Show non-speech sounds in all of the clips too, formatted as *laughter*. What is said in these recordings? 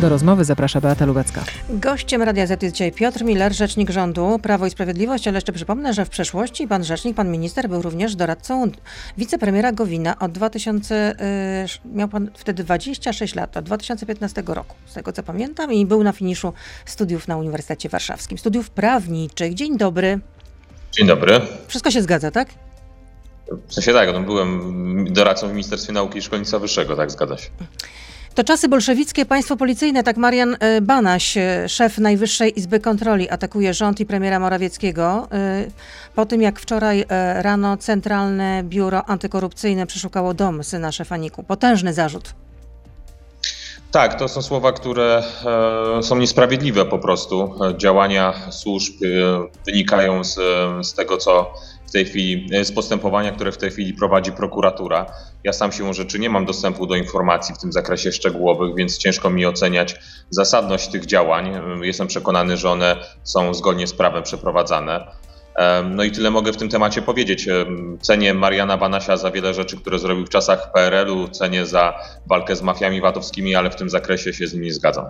Do rozmowy zaprasza Beata Lubecka. Gościem Radia Z jest dzisiaj Piotr Miller, rzecznik rządu Prawo i Sprawiedliwość, ale jeszcze przypomnę, że w przeszłości pan rzecznik, pan minister był również doradcą wicepremiera Gowina od 2000, y, miał pan wtedy 26 lat, od 2015 roku, z tego co pamiętam, i był na finiszu studiów na Uniwersytecie Warszawskim, studiów prawniczych. Dzień dobry. Dzień dobry. Wszystko się zgadza, tak? W sensie tak, no byłem doradcą w Ministerstwie Nauki i Szkolnictwa Wyższego, tak zgadza się. To czasy bolszewickie, państwo policyjne, tak Marian y, Banaś, y, szef Najwyższej Izby Kontroli, atakuje rząd i premiera Morawieckiego. y, Po tym, jak wczoraj rano Centralne Biuro Antykorupcyjne przeszukało dom syna szefa NIK-u. Potężny zarzut. Tak, to są słowa, które e, są niesprawiedliwe po prostu. E, Działania służb e, wynikają z, z tego, co w tej chwili, e, z postępowania, które w tej chwili prowadzi prokuratura. Ja sam siłą rzeczy nie mam dostępu do informacji w tym zakresie szczegółowych, więc ciężko mi oceniać zasadność tych działań. Jestem przekonany, że one są zgodnie z prawem przeprowadzane. No i tyle mogę w tym temacie powiedzieć. Cenię Mariana Banasia za wiele rzeczy, które zrobił w czasach PRL-u, cenię za walkę z mafiami VAT-owskimi, ale w tym zakresie się z nim nie zgadzam.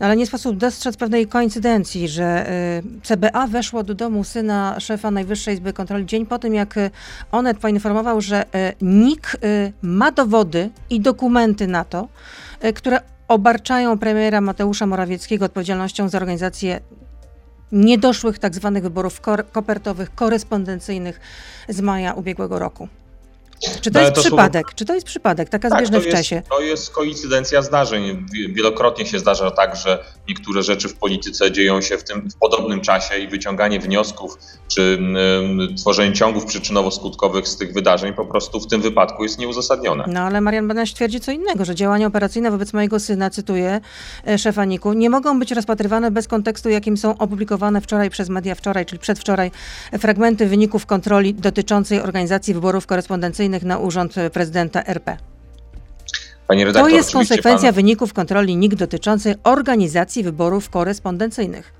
No, ale nie sposób dostrzec pewnej koincydencji, że y, CBA weszło do domu syna szefa Najwyższej Izby Kontroli dzień po tym, jak y, Onet poinformował, że y, NIK ma dowody i dokumenty na to, które obarczają premiera Mateusza Morawieckiego odpowiedzialnością za organizację niedoszłych tak zwanych wyborów kopertowych, korespondencyjnych z maja ubiegłego roku. Czy to No, ale jest to przypadek? Czy to jest przypadek? Taka Tak, zbieżność w czasie. to jest koincydencja zdarzeń. Wi- Wielokrotnie się zdarza tak, że niektóre rzeczy w polityce dzieją się w tym w podobnym czasie i wyciąganie wniosków czy mm, tworzenie ciągów przyczynowo-skutkowych z tych wydarzeń po prostu w tym wypadku jest nieuzasadnione. No ale Marian Banaś twierdzi co innego, że działania operacyjne wobec mojego syna, cytuję e, szefa NIK-u, nie mogą być rozpatrywane bez kontekstu, jakim są opublikowane wczoraj przez media wczoraj, czyli przedwczoraj, fragmenty wyników kontroli dotyczącej organizacji wyborów korespondencyjnych na urząd prezydenta RP. Panie To redaktor, jest oczywiście konsekwencja pan- wyników kontroli NIK dotyczącej organizacji wyborów korespondencyjnych.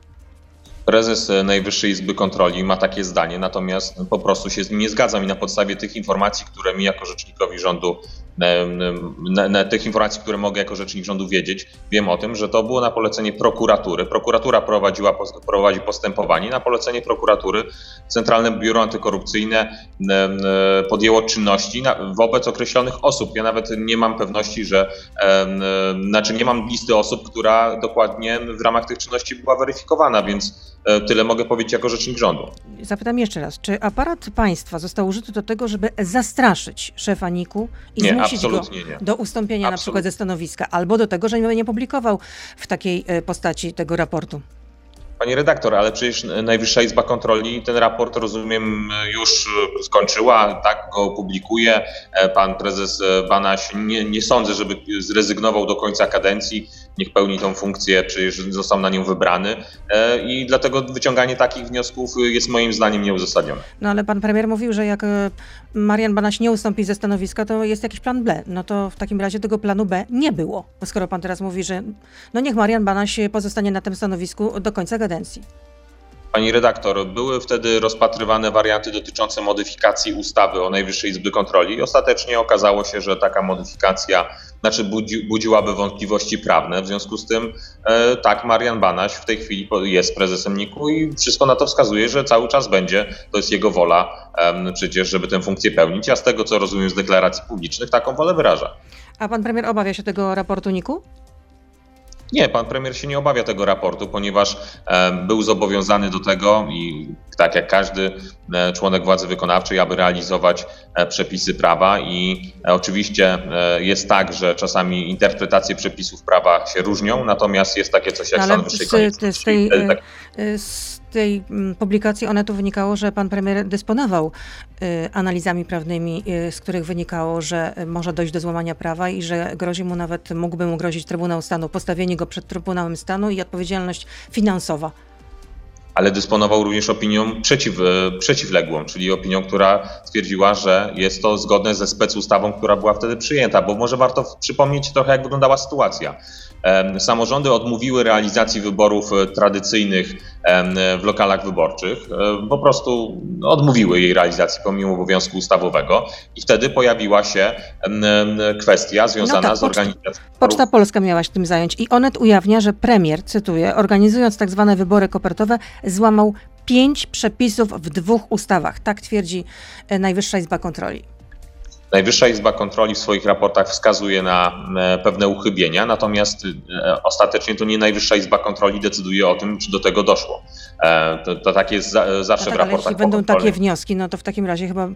Prezes e, Najwyższej Izby Kontroli ma takie zdanie, natomiast po prostu się z nim nie zgadzam i na podstawie tych informacji, które mi jako rzecznikowi rządu, na, na tych informacji, które mogę jako rzecznik rządu wiedzieć, wiem o tym, że to było na polecenie prokuratury. Prokuratura prowadziła, prowadzi postępowanie. Na polecenie prokuratury Centralne Biuro Antykorupcyjne e, podjęło czynności wobec określonych osób. Ja nawet nie mam pewności, że, em, znaczy nie mam listy osób, która dokładnie w ramach tych czynności była weryfikowana, więc e, tyle mogę powiedzieć jako rzecznik rządu. Zapytam jeszcze raz, czy aparat państwa został użyty do tego, żeby zastraszyć szefa NIK-u i Nie, zmusić go nie. do ustąpienia na przykład ze stanowiska, albo do tego, że nie publikował w takiej e, postaci tego raportu? Pani redaktor, ale przecież Najwyższa Izba Kontroli ten raport, rozumiem, już e, skończyła, tak go publikuje. E, Pan prezes e, Banaś nie, nie sądzę, żeby zrezygnował do końca kadencji. Niech pełni tą funkcję, przecież został na nią wybrany E, i dlatego wyciąganie takich wniosków jest moim zdaniem nieuzasadnione. No ale pan premier mówił, że jak e, Marian Banaś nie ustąpi ze stanowiska, to jest jakiś plan B. No to w takim razie tego planu B nie było. Skoro pan teraz mówi, że no niech Marian Banaś pozostanie na tym stanowisku do końca kadencji. Pani redaktor, były wtedy rozpatrywane warianty dotyczące modyfikacji ustawy o Najwyższej Izby Kontroli i ostatecznie okazało się, że taka modyfikacja znaczy budzi, budziłaby wątpliwości prawne. W związku z tym e, tak, Marian Banaś w tej chwili jest prezesem NIK-u i wszystko na to wskazuje, że cały czas będzie, to jest jego wola em, przecież, żeby tę funkcję pełnić, a z tego co rozumiem z deklaracji publicznych taką wolę wyraża. A pan premier obawia się tego raportu NIK-u? Nie, pan premier się nie obawia tego raportu, ponieważ e, był zobowiązany do tego i tak jak każdy e, członek władzy wykonawczej, aby realizować e, przepisy prawa i oczywiście jest tak, że czasami interpretacje przepisów prawa się różnią, natomiast jest takie coś jak No, stan ale wyższej z, konieczności. z tej, z tej mm, publikacji Onetu wynikało, że pan premier dysponował e, analizami prawnymi, e, z których wynikało, że e, może dojść do złamania prawa i że grozi mu nawet, mógłby mu grozić Trybunał Stanu, postawienie go przed Trybunałem Stanu i odpowiedzialność finansowa. ale dysponował również opinią przeciw, przeciwległą, czyli opinią, która stwierdziła, że jest to zgodne ze specustawą, która była wtedy przyjęta, bo może warto przypomnieć trochę, jak wyglądała sytuacja. Samorządy odmówiły realizacji wyborów tradycyjnych w lokalach wyborczych. Po prostu odmówiły jej realizacji pomimo obowiązku ustawowego i wtedy pojawiła się kwestia związana no tak, z organizacją. Poczta Polska miała się tym zająć i Onet ujawnia, że premier, cytuję, organizując tak zwane wybory kopertowe, złamał pięć przepisów w dwóch ustawach. Tak twierdzi e, Najwyższa Izba Kontroli. Najwyższa Izba Kontroli w swoich raportach wskazuje na e, pewne uchybienia, natomiast e, ostatecznie to nie Najwyższa Izba Kontroli decyduje o tym, czy do tego doszło. To, to tak jest zawsze no tak, w raportach. Ale jeśli będą takie wnioski, no to w takim razie chyba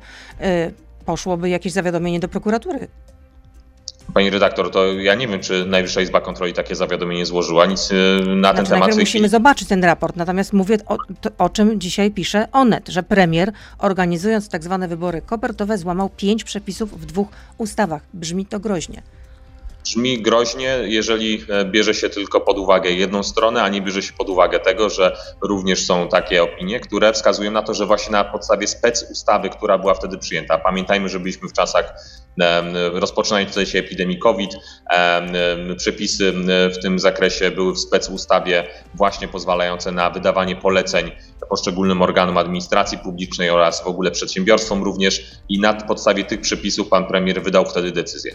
poszłoby jakieś zawiadomienie do prokuratury. Pani redaktor, to ja nie wiem, czy Najwyższa Izba Kontroli takie zawiadomienie złożyła. Nic y, na ten znaczy, temat. Musimy zobaczyć ten raport. Natomiast mówię o, to, o czym dzisiaj pisze Onet, że premier, organizując tak zwane wybory kopertowe, złamał pięć przepisów w dwóch ustawach. Brzmi to groźnie brzmi groźnie, jeżeli e, bierze się tylko pod uwagę jedną stronę, a nie bierze się pod uwagę tego, że również są takie opinie, które wskazują na to, że właśnie na podstawie spec ustawy, która była wtedy przyjęta, pamiętajmy, że byliśmy w czasach rozpoczynającej się epidemii COVID, przepisy w tym zakresie były w spec ustawie właśnie pozwalające na wydawanie poleceń poszczególnym organom administracji publicznej oraz w ogóle przedsiębiorstwom również i na podstawie tych przepisów pan premier wydał wtedy decyzję.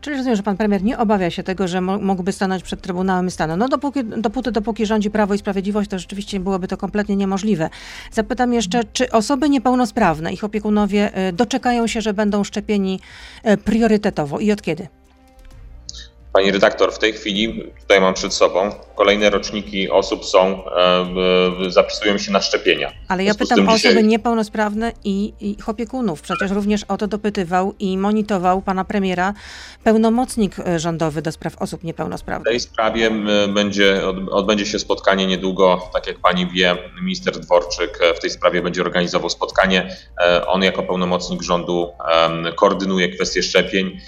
Czyli rozumiem, że pan premier nie obawia się tego, że mógłby stanąć przed Trybunałem Stanu. No dopóki, dopóty, dopóki rządzi Prawo i Sprawiedliwość, to rzeczywiście byłoby to kompletnie niemożliwe. Zapytam jeszcze, czy osoby niepełnosprawne, ich opiekunowie y, doczekają się, że będą szczepieni y, priorytetowo i od kiedy? Pani redaktor, w tej chwili, tutaj mam przed sobą, kolejne roczniki osób są, e, zapisują się na szczepienia. Ale ja pytam o dzisiaj... osoby niepełnosprawne i ich opiekunów. Przecież również o to dopytywał i monitorował pana premiera pełnomocnik e, rządowy do spraw osób niepełnosprawnych. W tej sprawie będzie, odbędzie się spotkanie niedługo, tak jak pani wie, minister Dworczyk e, w tej sprawie będzie organizował spotkanie. On jako pełnomocnik rządu koordynuje kwestie szczepień.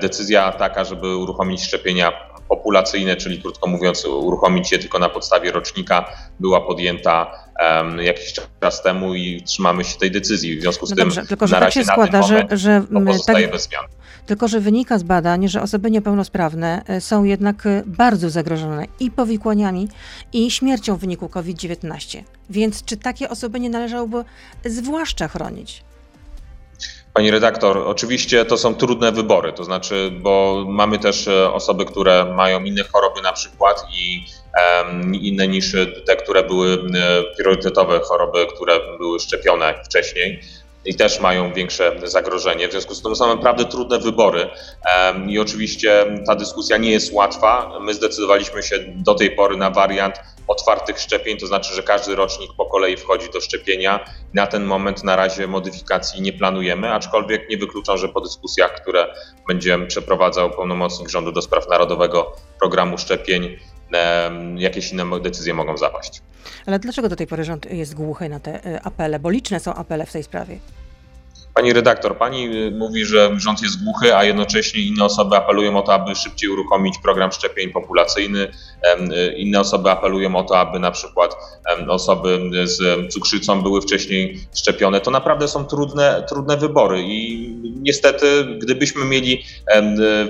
Decyzja taka, żeby uruchomić szczepienia populacyjne, czyli krótko mówiąc, uruchomić je tylko na podstawie rocznika, była podjęta um, jakiś czas temu i trzymamy się tej decyzji. W związku z no tym dobrze, tylko, że na tak się składa, że, że pozostaje tak, bez zmian. Tylko, że wynika z badań, że osoby niepełnosprawne e, są jednak e, bardzo zagrożone i powikłaniami, i śmiercią w wyniku COVID-19. Więc czy takie osoby nie należałoby zwłaszcza chronić? Pani redaktor, oczywiście to są trudne wybory, to znaczy, bo mamy też e, osoby, które mają inne choroby na przykład i inne niż te, które były e, priorytetowe choroby, które były szczepione wcześniej i też mają większe zagrożenie. W związku z tym są naprawdę trudne wybory i oczywiście ta dyskusja nie jest łatwa. My zdecydowaliśmy się do tej pory na wariant otwartych szczepień, to znaczy, że każdy rocznik po kolei wchodzi do szczepienia. Na ten moment na razie modyfikacji nie planujemy, aczkolwiek nie wykluczam, że po dyskusjach, które będzie przeprowadzał pełnomocnik rządu do spraw Narodowego Programu Szczepień, jakieś inne decyzje mogą zapaść. Ale dlaczego do tej pory rząd jest głuchy na te e, apele? Bo liczne są apele w tej sprawie. Pani redaktor, pani y, mówi, że rząd jest głuchy, a jednocześnie inne osoby apelują o to, aby szybciej uruchomić program szczepień populacyjny. Y, inne osoby apelują o to, aby na przykład osoby z cukrzycą były wcześniej szczepione. To naprawdę są trudne, trudne wybory i niestety, gdybyśmy mieli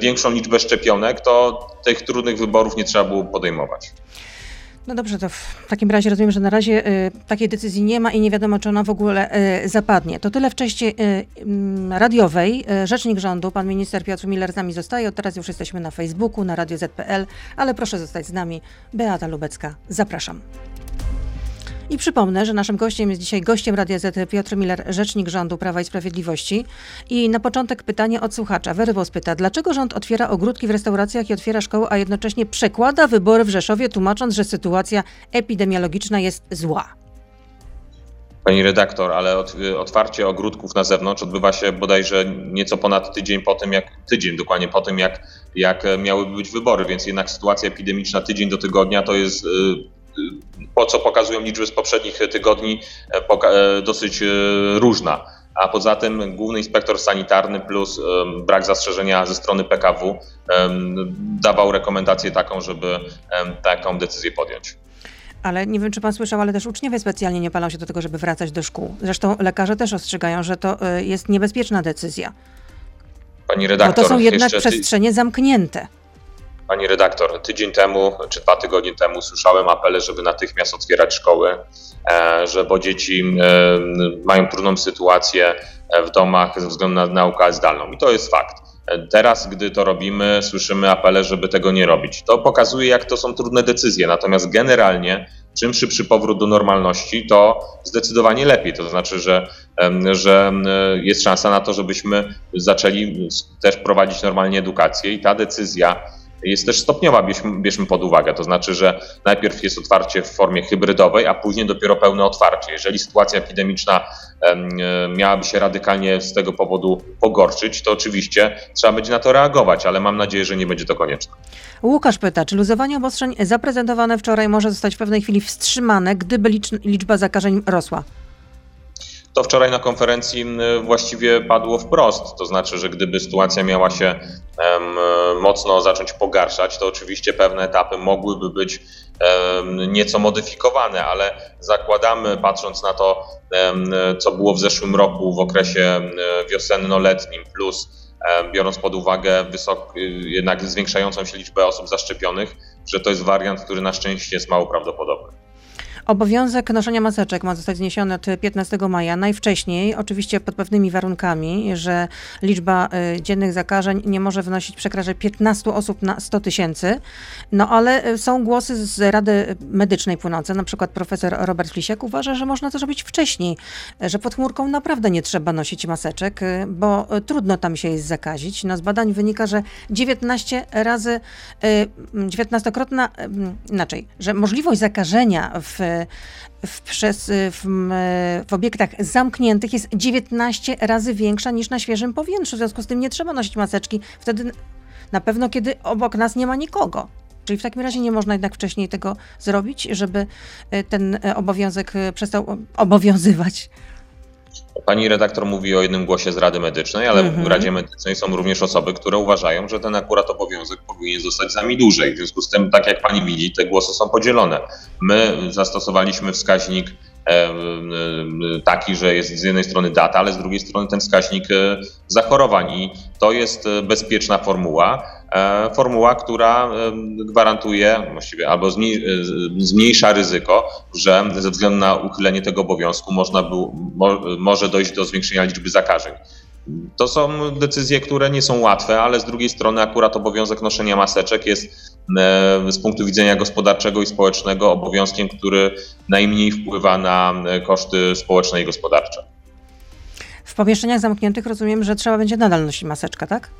większą liczbę szczepionek, to tych trudnych wyborów nie trzeba było podejmować. No dobrze, to w takim razie rozumiem, że na razie y, takiej decyzji nie ma i nie wiadomo, czy ona w ogóle y, zapadnie. To tyle w części y, radiowej. Y, rzecznik rządu, pan minister Piotr Miller z nami zostaje. Od teraz już jesteśmy na Facebooku, na Radio ZPL, ale proszę zostać z nami. Beata Lubecka, zapraszam. I przypomnę, że naszym gościem jest dzisiaj gościem Radia Z Piotr Miller, rzecznik rządu Prawa i Sprawiedliwości. I na początek pytanie od słuchacza. Werybos pyta, dlaczego rząd otwiera ogródki w restauracjach i otwiera szkoły, a jednocześnie przekłada wybory w Rzeszowie, tłumacząc, że sytuacja epidemiologiczna jest zła? Pani redaktor, ale otwarcie ogródków na zewnątrz odbywa się bodajże nieco ponad tydzień po tym, jak tydzień dokładnie po tym, jak, jak miały być wybory, więc jednak sytuacja epidemiczna tydzień do tygodnia to jest y, po co pokazują liczby z poprzednich tygodni, e, e, dosyć e, różna. A poza tym główny inspektor sanitarny plus brak zastrzeżenia ze strony PKW dawał rekomendację taką, żeby taką decyzję podjąć. Ale nie wiem, czy pan słyszał, ale też uczniowie specjalnie nie palą się do tego, żeby wracać do szkół. Zresztą lekarze też ostrzegają, że to jest niebezpieczna decyzja. Pani redaktor, Bo to są jednak przestrzenie zamknięte. Pani redaktor, tydzień temu czy dwa tygodnie temu słyszałem apele, żeby natychmiast otwierać szkoły, e, że bo dzieci e, mają trudną sytuację w domach ze względu na naukę zdalną. I to jest fakt. Teraz, gdy to robimy, słyszymy apele, żeby tego nie robić. To pokazuje, jak to są trudne decyzje. Natomiast generalnie, czym szybszy powrót do normalności, to zdecydowanie lepiej. To znaczy, że, że jest szansa na to, żebyśmy zaczęli też prowadzić normalnie edukację i ta decyzja jest też stopniowa, bierzmy, bierzmy pod uwagę. To znaczy, że najpierw jest otwarcie w formie hybrydowej, a później dopiero pełne otwarcie. Jeżeli sytuacja epidemiczna miałaby się radykalnie z tego powodu pogorszyć, to oczywiście trzeba będzie na to reagować, ale mam nadzieję, że nie będzie to konieczne. Łukasz pyta, czy luzowanie obostrzeń zaprezentowane wczoraj może zostać w pewnej chwili wstrzymane, gdyby liczba zakażeń rosła? To wczoraj na konferencji właściwie padło wprost. To znaczy, że gdyby sytuacja miała się mocno zacząć pogarszać, to oczywiście pewne etapy mogłyby być nieco modyfikowane, ale zakładamy, patrząc na to, co było w zeszłym roku w okresie wiosenno-letnim, plus biorąc pod uwagę wysok, jednak zwiększającą się liczbę osób zaszczepionych, że to jest wariant, który na szczęście jest mało prawdopodobny. Obowiązek noszenia maseczek ma zostać zniesiony od 15 maja, najwcześniej, oczywiście pod pewnymi warunkami, że liczba y, dziennych zakażeń nie może wynosić, przekraczać 15 osób na 100 tysięcy. No ale y, są głosy z Rady Medycznej płynące, na przykład profesor Robert Flisiek uważa, że można to zrobić wcześniej, że pod chmurką naprawdę nie trzeba nosić maseczek, y, bo trudno tam się jest zakazić. No z badań wynika, że 19 razy, 19-krotna, inaczej, że możliwość zakażenia w w, przez, w, w obiektach zamkniętych jest 19 razy większa niż na świeżym powietrzu. W związku z tym nie trzeba nosić maseczki wtedy na pewno, kiedy obok nas nie ma nikogo. Czyli w takim razie nie można jednak wcześniej tego zrobić, żeby e, ten obowiązek przestał obowiązywać. Pani redaktor mówi o jednym głosie z Rady Medycznej, ale -hmm. w Radzie Medycznej są również osoby, które uważają, że ten akurat obowiązek powinien zostać z nami dłużej. W związku z tym, tak jak pani widzi, te głosy są podzielone. My zastosowaliśmy wskaźnik taki, że jest z jednej strony data, ale z drugiej strony ten wskaźnik e, zachorowań i to jest e, bezpieczna formuła. E, formuła, która e, gwarantuje właściwie albo zmniejsza ryzyko, że ze względu na uchylenie tego obowiązku można było, może dojść do zwiększenia liczby zakażeń. To są decyzje, które nie są łatwe, ale z drugiej strony akurat obowiązek noszenia maseczek jest e, z punktu widzenia gospodarczego i społecznego obowiązkiem, który najmniej wpływa na koszty społeczne i gospodarcze. W pomieszczeniach zamkniętych rozumiem, że trzeba będzie nadal nosić maseczkę, tak?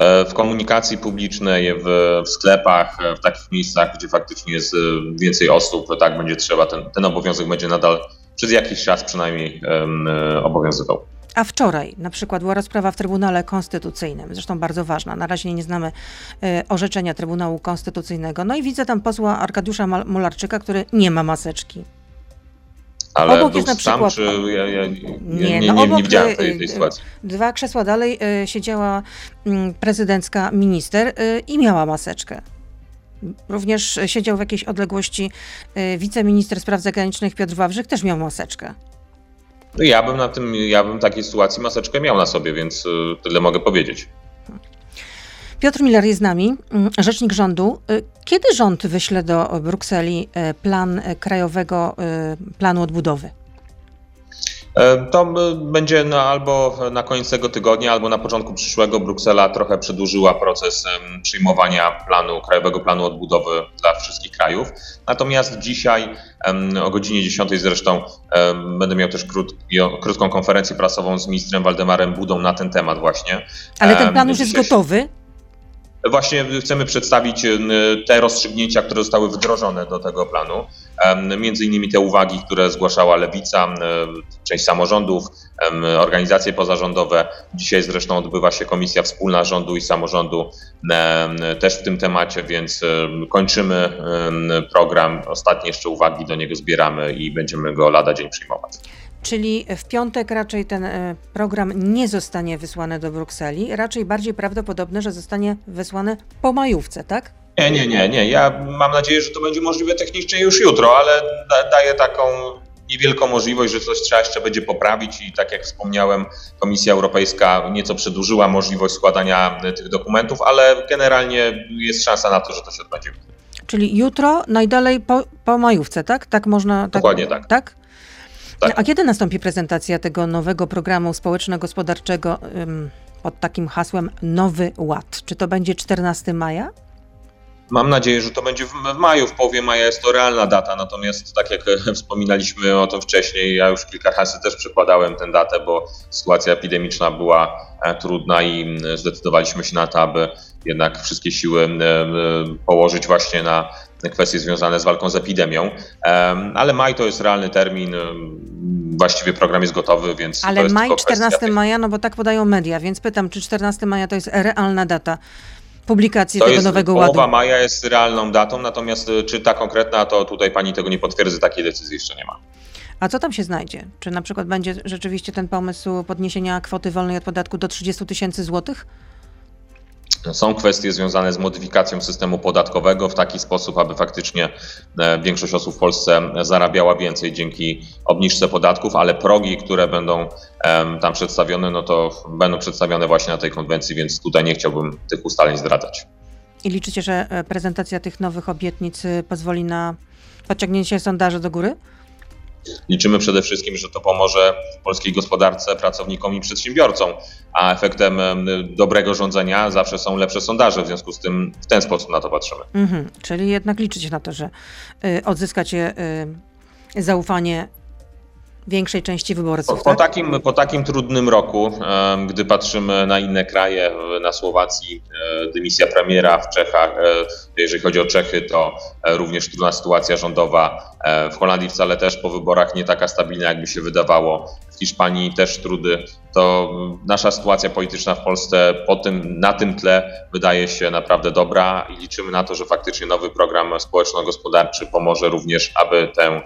E, w komunikacji publicznej, w, w, sklepach, e, w takich miejscach, gdzie faktycznie jest e, więcej osób, tak będzie trzeba, ten, ten obowiązek będzie nadal przez jakiś czas przynajmniej um, obowiązywał. A wczoraj na przykład była rozprawa w Trybunale Konstytucyjnym, zresztą bardzo ważna. Na razie nie znamy orzeczenia Trybunału Konstytucyjnego. No i widzę tam posła Arkadiusza Mularczyka, który nie ma maseczki. Ale obok jest na przykład... Czy ja, ja, nie, nie, no nie, nie widziałem tej, tej, sytuacji. Dwa krzesła dalej y, siedziała y, prezydencka minister y, i miała maseczkę. Również siedział w jakiejś odległości wiceminister spraw zagranicznych Piotr Wawrzyk, też miał maseczkę. No ja bym na tym, ja bym takiej sytuacji maseczkę miał na sobie, więc tyle mogę powiedzieć. Piotr Miller jest z nami, mm, rzecznik rządu. Y, kiedy rząd wyśle do Brukseli y, plan y, krajowego planu odbudowy? E, to będzie na, albo na koniec tego tygodnia, albo na początku przyszłego. Bruksela trochę przedłużyła proces przyjmowania planu, krajowego planu odbudowy dla wszystkich krajów. Natomiast dzisiaj o godzinie 10 zresztą będę miał też krótką konferencję prasową z ministrem Waldemarem Budą na ten temat właśnie. Ale ten plan już jest gotowy? Właśnie chcemy przedstawić te rozstrzygnięcia, które zostały wdrożone do tego planu. Między innymi te uwagi, które zgłaszała Lewica, część samorządów, organizacje pozarządowe. Dzisiaj zresztą odbywa się komisja wspólna rządu i samorządu też w tym temacie, więc kończymy program. Ostatnie jeszcze uwagi do niego zbieramy i będziemy go lada dzień przyjmować. Czyli w piątek raczej ten e, program nie zostanie wysłany do Brukseli, raczej bardziej prawdopodobne, że zostanie wysłany po majówce, tak? Nie, nie, nie, nie. Ja mam nadzieję, że to będzie możliwe technicznie już jutro, ale da, daję taką niewielką możliwość, że coś trzeba jeszcze będzie poprawić i tak jak wspomniałem, Komisja Europejska nieco przedłużyła możliwość składania tych dokumentów, ale generalnie jest szansa na to, że to się odbędzie. Czyli jutro, najdalej po, po majówce, tak? Tak można. Tak, Dokładnie tak. tak? Tak. A kiedy nastąpi prezentacja tego nowego programu społeczno-gospodarczego pod takim hasłem Nowy Ład? Czy to będzie 14 maja? Mam nadzieję, że to będzie w, maju, w połowie maja jest to realna data, natomiast tak jak *laughs* wspominaliśmy o tym wcześniej, ja już kilka razy też przekładałem tę datę, bo sytuacja epidemiczna była e, trudna i zdecydowaliśmy się na to, aby jednak wszystkie siły położyć właśnie na kwestie związane z walką z epidemią. Ale maj to jest realny termin, właściwie program jest gotowy, więc. Ale maj, tylko 14 kwestia... maja, no bo tak podają media, więc pytam, czy 14 maja to jest realna data publikacji To tego jest nowego połowa ładu? maja jest realną datą, natomiast y, czy ta konkretna, to tutaj pani tego nie potwierdzi, takiej decyzji jeszcze nie ma. A co tam się znajdzie? Czy na przykład będzie rzeczywiście ten pomysł podniesienia kwoty wolnej od podatku do 30 tysięcy złotych? Są kwestie związane z modyfikacją systemu podatkowego w taki sposób, aby faktycznie e, większość osób w Polsce zarabiała więcej dzięki obniżce podatków, ale progi, które będą tam przedstawione, no to będą przedstawione właśnie na tej konwencji, więc tutaj nie chciałbym tych ustaleń zdradzać. I liczycie, że e, prezentacja tych nowych obietnic y, pozwoli na pociągnięcie sondaży do góry? Liczymy przede wszystkim, że to pomoże polskiej gospodarce, pracownikom i przedsiębiorcom, a efektem dobrego rządzenia zawsze są lepsze sondaże, w związku z tym w ten sposób na to patrzymy. Mhm, czyli jednak liczycie na to, że y, odzyskacie y, zaufanie większej części wyborców. Po, tak? po, takim, po takim trudnym roku, gdy patrzymy na inne kraje, na Słowacji, e, dymisja premiera w Czechach, e, jeżeli chodzi o Czechy, to e, również trudna sytuacja rządowa. W Holandii wcale też po wyborach nie taka stabilna, jakby się wydawało. W Hiszpanii też trudy. To nasza sytuacja polityczna w Polsce po tym, na tym tle wydaje się naprawdę dobra i liczymy na to, że faktycznie nowy program społeczno-gospodarczy pomoże również, aby tę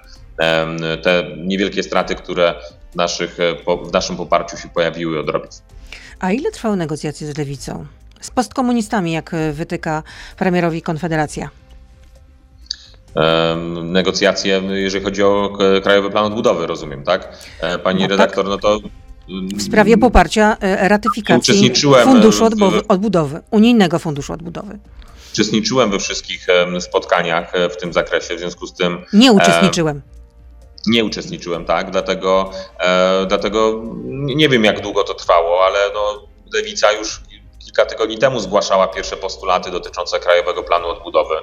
te niewielkie straty, które w, naszych, w naszym poparciu się pojawiły, odrobić. A ile trwały negocjacje z lewicą? Z postkomunistami, jak wytyka premierowi Konfederacja? Negocjacje, jeżeli chodzi o Krajowy Plan Odbudowy, rozumiem, tak? E, pani no redaktor, tak. no to. W sprawie poparcia e, ratyfikacji Funduszu Odbudowy, Unijnego Funduszu Odbudowy. Uczestniczyłem we wszystkich spotkaniach e, w tym zakresie, w związku z tym Nie uczestniczyłem. Nie uczestniczyłem, tak? Dlatego, e, dlatego nie wiem, jak długo to trwało, ale no, Lewica już kilka tygodni temu zgłaszała pierwsze postulaty dotyczące Krajowego Planu Odbudowy.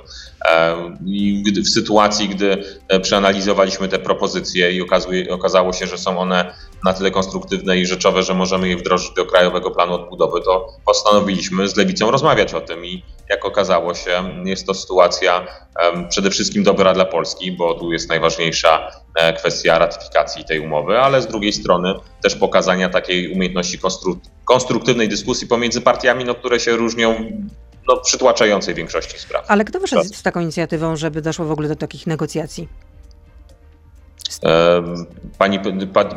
E, I w sytuacji, gdy e, przeanalizowaliśmy te propozycje i okazuje, okazało się, że są one na tyle konstruktywne i rzeczowe, że możemy je wdrożyć do Krajowego Planu Odbudowy, to postanowiliśmy z Lewicą rozmawiać o tym i jak okazało się, jest to sytuacja przede wszystkim dobra dla Polski, bo tu jest najważniejsza e, kwestia ratyfikacji tej umowy, ale z drugiej strony też pokazania takiej umiejętności konstru konstruktywnej dyskusji pomiędzy partiami, no, które się różnią no, przytłaczającej większości spraw. Ale kto wyszedł z taką inicjatywą, żeby doszło w ogóle do takich negocjacji? Pani,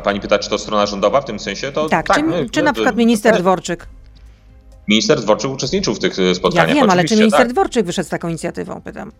pani pyta, czy to strona rządowa w tym sensie? To Tak, czy, my- czy na przykład minister my- Dworczyk? Minister Dworczyk uczestniczył w tych e, Ja spotkaniach. wiem, ale czy minister tak. Dworczyk wyszedł z taką inicjatywą, pytam.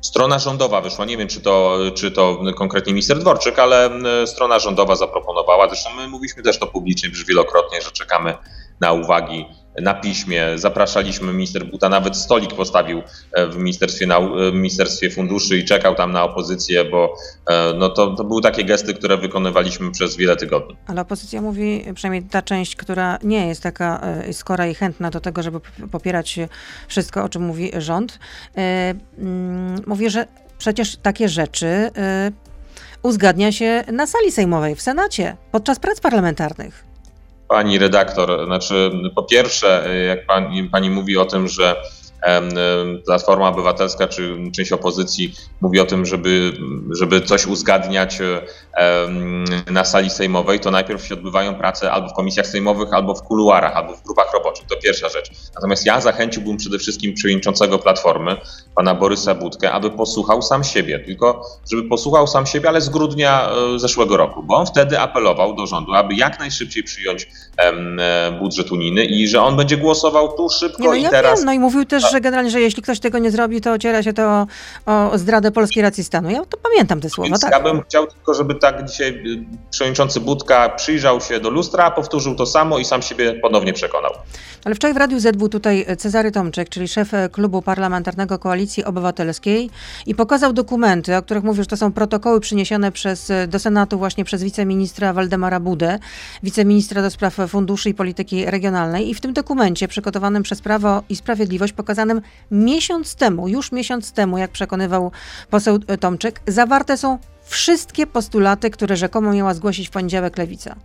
Strona rządowa wyszła, nie wiem czy to, czy to konkretnie minister Dworczyk, ale m, strona rządowa zaproponowała, zresztą my mówiliśmy też to publicznie już wielokrotnie, że czekamy na uwagi na piśmie. Zapraszaliśmy minister Buta, nawet stolik postawił e, w Ministerstwie, e, Ministerstwie Funduszy i czekał tam na opozycję, bo e, no to, to były takie gesty, które wykonywaliśmy przez wiele tygodni. Ale opozycja mówi, przynajmniej ta część, która nie jest taka skora i chętna do tego, żeby popierać wszystko, o czym mówi rząd, mm, mówi, że przecież takie rzeczy uzgadnia się na sali sejmowej, w Senacie, podczas prac parlamentarnych. Pani redaktor, znaczy po pierwsze, jak pani, pani mówi o tym, że Platforma Obywatelska czy część opozycji mówi o tym, żeby, żeby coś uzgadniać na sali sejmowej, to najpierw się odbywają prace albo w komisjach sejmowych, albo w kuluarach, albo w grupach roboczych. To pierwsza rzecz. Natomiast ja zachęciłbym przede wszystkim przewodniczącego Platformy, pana Borysa Budkę, aby posłuchał sam siebie, tylko żeby posłuchał sam siebie, ale z grudnia e, zeszłego roku, bo on wtedy apelował do rządu, aby jak najszybciej przyjąć budżet unijny i że on będzie głosował tu szybko nie, no i ja teraz. Wiem, no i mówił też, że generalnie, że jeśli ktoś tego nie zrobi, to ociera się to o, o zdradę polskiej racji stanu. Ja to pamiętam te słowa, Więc tak. ja bym chciał tylko, żeby tak dzisiaj y, przewodniczący Budka przyjrzał się do lustra, powtórzył to samo i sam siebie ponownie przekonał. Ale wczoraj w Radiu Z był tutaj Cezary Tomczyk, czyli szef e, klubu parlamentarnego Koalicji Obywatelskiej i pokazał dokumenty, o których mówił, że to są protokoły przyniesione przez, e, do Senatu właśnie przez wiceministra Waldemara Budę, wiceministra do spraw funduszy i polityki regionalnej i w tym dokumencie przygotowanym przez Prawo i Sprawiedliwość pokazanym miesiąc temu, już miesiąc temu, jak przekonywał poseł e, Tomczyk, zawarte są wszystkie postulaty, które rzekomo miała zgłosić w poniedziałek Lewica.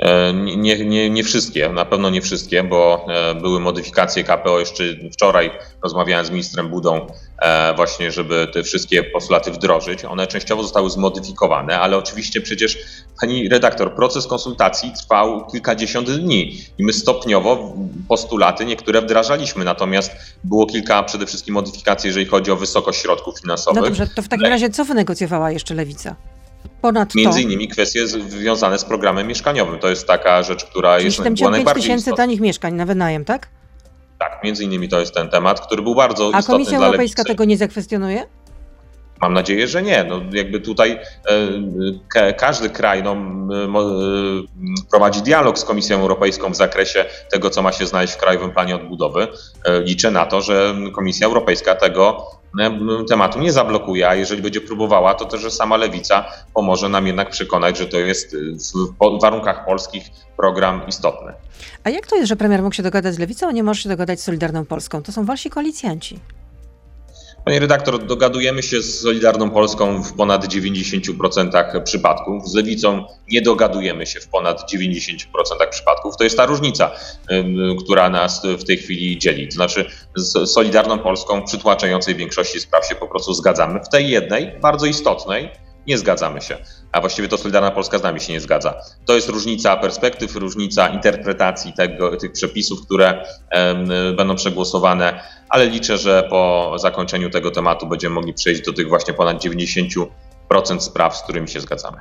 E, nie, nie, nie wszystkie, na pewno nie wszystkie, bo e, były modyfikacje KPO. Jeszcze wczoraj rozmawiałem z ministrem Budą, e, właśnie, żeby te wszystkie postulaty wdrożyć. One częściowo zostały zmodyfikowane, ale oczywiście przecież, pani redaktor, proces konsultacji trwał kilkadziesiąt dni i my stopniowo postulaty niektóre wdrażaliśmy, natomiast było kilka przede wszystkim modyfikacji, jeżeli chodzi o wysokość środków finansowych. No dobrze, to w takim razie co wynegocjowała jeszcze Lewica? Między innymi kwestie związane z programem mieszkaniowym. To jest taka rzecz, która jest była 75 najbardziej tysięcy istotna. tanich mieszkań na wynajem, tak? Tak, między innymi to jest ten temat, który był bardzo A istotny Komisja dla Europejska tego nie zakwestionuje? Mam nadzieję, że nie. No, jakby tutaj e, ka- każdy kraj no, e, prowadzi dialog z Komisją Europejską w zakresie tego, co ma się znaleźć w Krajowym Planie Odbudowy. E, Liczę na to, że Komisja Europejska tego e, tematu nie zablokuje, a jeżeli będzie próbowała, to też, sama Lewica pomoże nam jednak przekonać, że to jest e, w warunkach polskich program istotny. A jak to jest, że premier mógł się dogadać z Lewicą, a nie może się dogadać z Solidarną Polską? To są walsi koalicjanci. Panie redaktor, dogadujemy się z Solidarną Polską w ponad 90% przypadków. Z Lewicą nie dogadujemy się w ponad 90% przypadków. To jest ta różnica, która nas w tej chwili dzieli. To znaczy z Solidarną Polską w przytłaczającej większości spraw się po prostu zgadzamy. W tej jednej, bardzo istotnej, nie zgadzamy się. A właściwie to Solidarna Polska z nami się nie zgadza. To jest różnica perspektyw, różnica interpretacji tego, tych przepisów, które em, będą przegłosowane, ale liczę, że po zakończeniu tego tematu będziemy mogli przejść do tych właśnie ponad 90% spraw, z którymi się zgadzamy.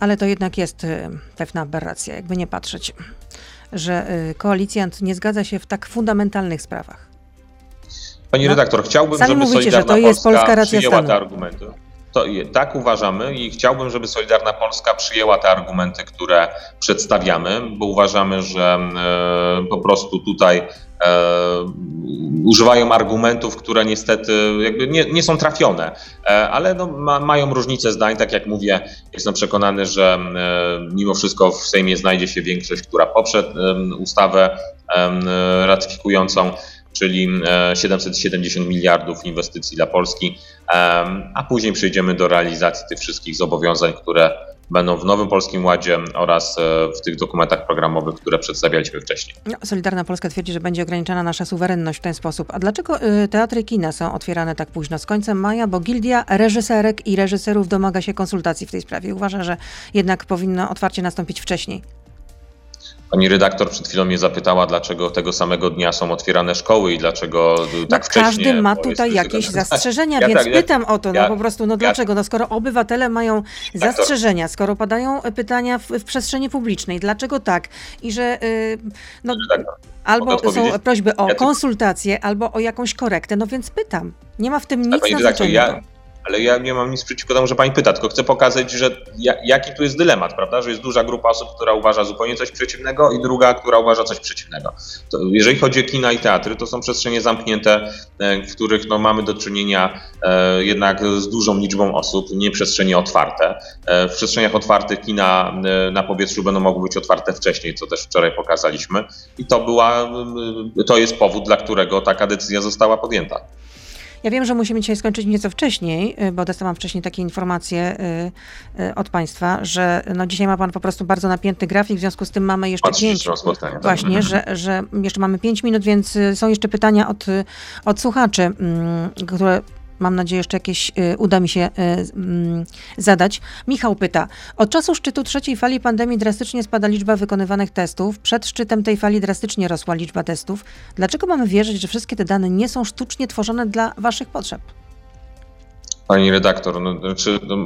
Ale to jednak jest y, pewna aberracja, jakby nie patrzeć, że y, koalicjant nie zgadza się w tak fundamentalnych sprawach. Pani No, redaktor, chciałbym, sami żeby mówicie, że Solidarna to jest Polska polska racja przyjęła stanu. te argumenty. To, tak uważamy i chciałbym, żeby Solidarna Polska przyjęła te argumenty, które przedstawiamy, bo uważamy, że e, po prostu tutaj e, używają argumentów, które niestety jakby nie, nie są trafione, e, ale no, ma, mają różnicę zdań. Tak jak mówię, jestem przekonany, że mimo wszystko w Sejmie znajdzie się większość, która poprze ustawę ratyfikującą czyli e, 770 miliardów inwestycji dla Polski, a później przejdziemy do realizacji tych wszystkich zobowiązań, które będą w nowym Polskim Ładzie oraz e, w tych dokumentach programowych, które przedstawialiśmy wcześniej. No, Solidarna Polska twierdzi, że będzie ograniczana nasza suwerenność w ten sposób. A dlaczego y, teatry kina są otwierane tak późno, z końcem maja? Bo Gildia Reżyserek i Reżyserów domaga się konsultacji w tej sprawie. Uważa, że jednak powinno otwarcie nastąpić wcześniej. Pani redaktor przed chwilą mnie zapytała, dlaczego tego samego dnia są otwierane szkoły i dlaczego e, tak no, wcześnie. każdy ma tutaj ryzyko- jakieś zastrzeżenia, *laughs* Ja więc tak, ja- pytam o to, no ja- po prostu, no ja- dlaczego? No skoro obywatele mają Tak, zastrzeżenia, skoro padają e, pytania w, w przestrzeni publicznej, dlaczego tak? I że y, no, redaktor, albo mogę są prośby o Ja konsultacje, albo o jakąś korektę, no więc pytam. Nie ma w tym nic Tak, nadzwyczajnego. Ale ja nie mam nic przeciwko temu, że pani pyta, tylko chcę pokazać, że ja, jaki tu jest dylemat, prawda? Że jest duża grupa osób, która uważa zupełnie coś przeciwnego i druga, która uważa coś przeciwnego. To jeżeli chodzi o kina i teatry, to są przestrzenie zamknięte, e, w których no, mamy do czynienia e, jednak z dużą liczbą osób, nie przestrzenie otwarte. E, w przestrzeniach otwartych kina na powietrzu będą mogły być otwarte wcześniej, co też wczoraj pokazaliśmy. I to była, to jest powód, dla którego taka decyzja została podjęta. Ja wiem, że musimy dzisiaj skończyć nieco wcześniej, y, bo dostałam wcześniej takie informacje y, y, od Państwa, że no dzisiaj ma Pan po prostu bardzo napięty grafik, w związku z tym mamy jeszcze pięć. spotkanie. Właśnie, że, że jeszcze mamy pięć minut, więc są jeszcze pytania od, od słuchaczy, mm, które mam nadzieję, jeszcze jakieś y, uda mi się y, mm, zadać. Michał pyta, od czasu szczytu trzeciej fali pandemii drastycznie spada liczba wykonywanych testów. Przed szczytem tej fali drastycznie rosła liczba testów. Dlaczego mamy wierzyć, że wszystkie te dane nie są sztucznie tworzone dla waszych potrzeb? Pani redaktor, no, czy, no,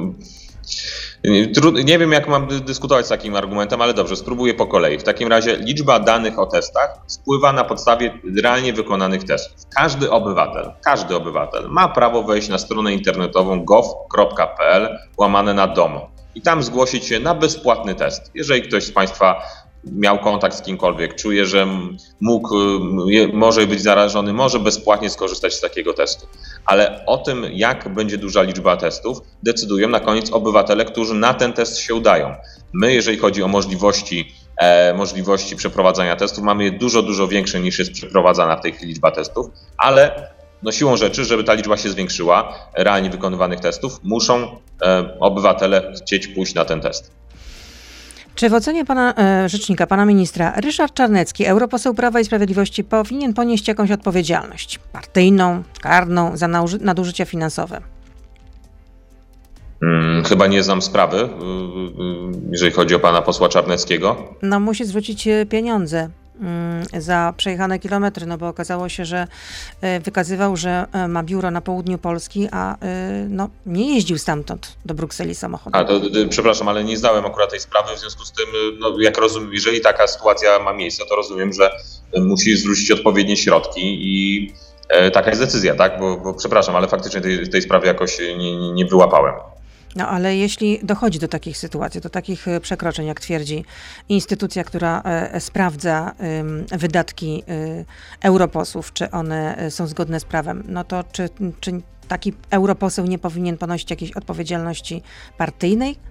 nie, wiem, jak mam dyskutować z takim argumentem, ale dobrze, spróbuję po kolei. W takim razie liczba danych o testach spływa na podstawie realnie wykonanych testów. Każdy obywatel, każdy obywatel ma prawo wejść na stronę internetową gov.pl łamane na dom i tam zgłosić się na bezpłatny test. Jeżeli ktoś z Państwa miał kontakt z kimkolwiek, czuje, że mógł, może być zarażony, może bezpłatnie skorzystać z takiego testu. Ale o tym, jak będzie duża liczba testów, decydują na koniec obywatele, którzy na ten test się udają. My, jeżeli chodzi o możliwości, e, możliwości przeprowadzania testów, mamy je dużo, dużo większe niż jest przeprowadzana w tej chwili liczba testów, ale no siłą rzeczy, żeby ta liczba się zwiększyła, realnie wykonywanych testów, muszą e, obywatele chcieć pójść na ten test. Czy w ocenie pana e, rzecznika, pana ministra, Ryszard Czarnecki, europoseł Prawa i Sprawiedliwości, powinien ponieść jakąś odpowiedzialność partyjną, karną za nadużycia finansowe? Hmm, chyba nie znam sprawy, y, y, y, jeżeli chodzi o pana posła Czarneckiego. No, musi zwrócić e, pieniądze Mm, za przejechane kilometry, no bo okazało się, że e, wykazywał, że e, ma biuro na południu Polski, a e, no, nie jeździł stamtąd do Brukseli samochodem. A, to, przepraszam, ale nie zdałem akurat tej sprawy, w związku z tym, no, jak rozumiem, jeżeli taka sytuacja ma miejsce, to rozumiem, że musi zwrócić odpowiednie środki i taka jest decyzja, tak? Bo, bo przepraszam, ale faktycznie tej, tej sprawy jakoś nie, nie wyłapałem. No ale jeśli dochodzi do takich sytuacji, do takich e, przekroczeń, jak twierdzi instytucja, która e, sprawdza wydatki e, europosłów, czy one są zgodne z prawem, no to czy, czy taki europoseł nie powinien ponosić jakiejś odpowiedzialności partyjnej?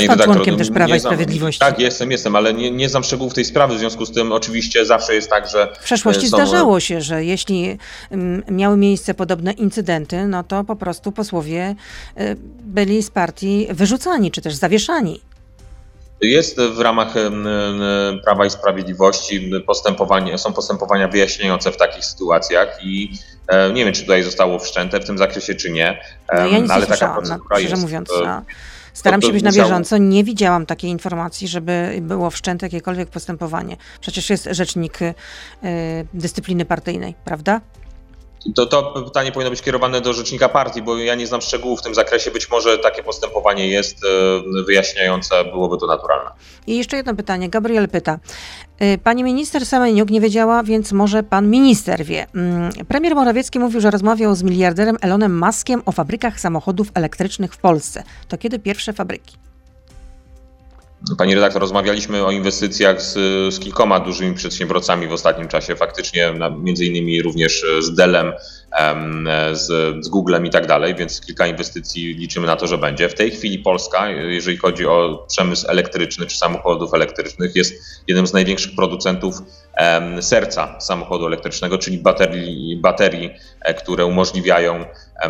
Jest pan członkiem też Prawa i Sprawiedliwości. Tak, jestem, jestem, ale nie, nie znam szczegółów tej sprawy, w związku z tym oczywiście zawsze jest tak, że... W przeszłości są... zdarzało się, że jeśli mm, miały miejsce podobne incydenty, no to po prostu posłowie y, byli z partii wyrzucani, czy też zawieszani. Jest w ramach Prawa i Sprawiedliwości postępowanie, są postępowania wyjaśniające w takich sytuacjach i e, nie wiem, czy tutaj zostało wszczęte w tym zakresie, czy nie. No ja nic ale nie taka procedura no, jest. Mówiąc, e, no. Staram to się być na bieżąco. Nie widziałam takiej informacji, żeby było wszczęte jakiekolwiek postępowanie. Przecież jest rzecznik y, dyscypliny partyjnej, prawda? To, to pytanie powinno być kierowane do rzecznika partii, bo ja nie znam szczegółów w tym zakresie. Być może takie postępowanie jest e, wyjaśniające, byłoby to naturalne. I jeszcze jedno pytanie. Gabriel pyta. E, pani minister Semeniuk nie wiedziała, więc może pan minister wie. Mm, premier Morawiecki mówił, że rozmawiał z miliarderem Elonem Maskiem o fabrykach samochodów elektrycznych w Polsce. To kiedy pierwsze fabryki? Pani redaktor, rozmawialiśmy o inwestycjach z, z kilkoma dużymi przedsiębiorcami w ostatnim czasie, faktycznie między innymi również z Dellem, z, z Googlem i tak dalej, więc kilka inwestycji liczymy na to, że będzie. W tej chwili Polska, jeżeli chodzi o przemysł elektryczny czy samochodów elektrycznych, jest jednym z największych producentów serca samochodu elektrycznego, czyli baterii, baterii e, które umożliwiają e,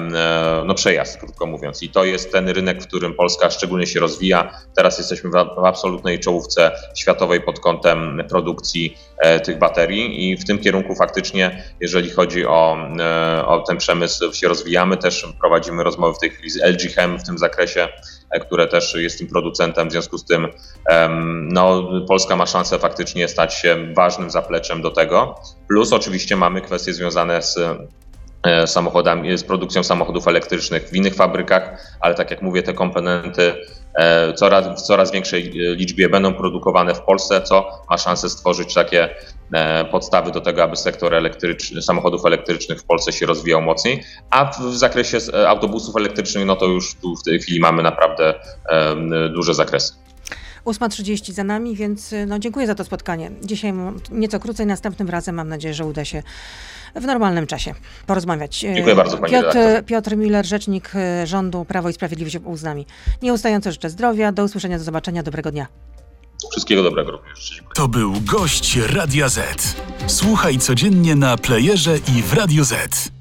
no, przejazd, krótko mówiąc. I to jest ten rynek, w którym Polska szczególnie się rozwija. Teraz jesteśmy w absolutnej czołówce światowej pod kątem produkcji e, tych baterii i w tym kierunku faktycznie, jeżeli chodzi o, o ten przemysł, się rozwijamy. Też prowadzimy rozmowy w tej chwili z LG Chem w tym zakresie, które też jest tym producentem. W związku z tym no, Polska ma szansę faktycznie stać się ważnym zapleczem do tego. Plus oczywiście mamy kwestie związane z e, samochodami, z produkcją samochodów elektrycznych w innych fabrykach, ale tak jak mówię, te komponenty e, coraz, w coraz większej e, liczbie będą produkowane w Polsce, co ma szansę stworzyć takie podstawy do tego, aby sektor elektryczny, samochodów elektrycznych w Polsce się rozwijał mocniej, a w zakresie autobusów elektrycznych, no to już tu w tej chwili mamy naprawdę duże zakresy. 8.30 za nami, więc no, dziękuję za to spotkanie. Dzisiaj nieco krócej, następnym razem mam nadzieję, że uda się w normalnym czasie porozmawiać. Dziękuję bardzo Pani Piotr, Piotr Miller, rzecznik rządu Prawo i Sprawiedliwość był z nami. Nieustająco życzę zdrowia, do usłyszenia, do zobaczenia, dobrego dnia. Wszystkiego dobrego również. To był gość Radia Z. Słuchaj codziennie na playerze i w Radio Z.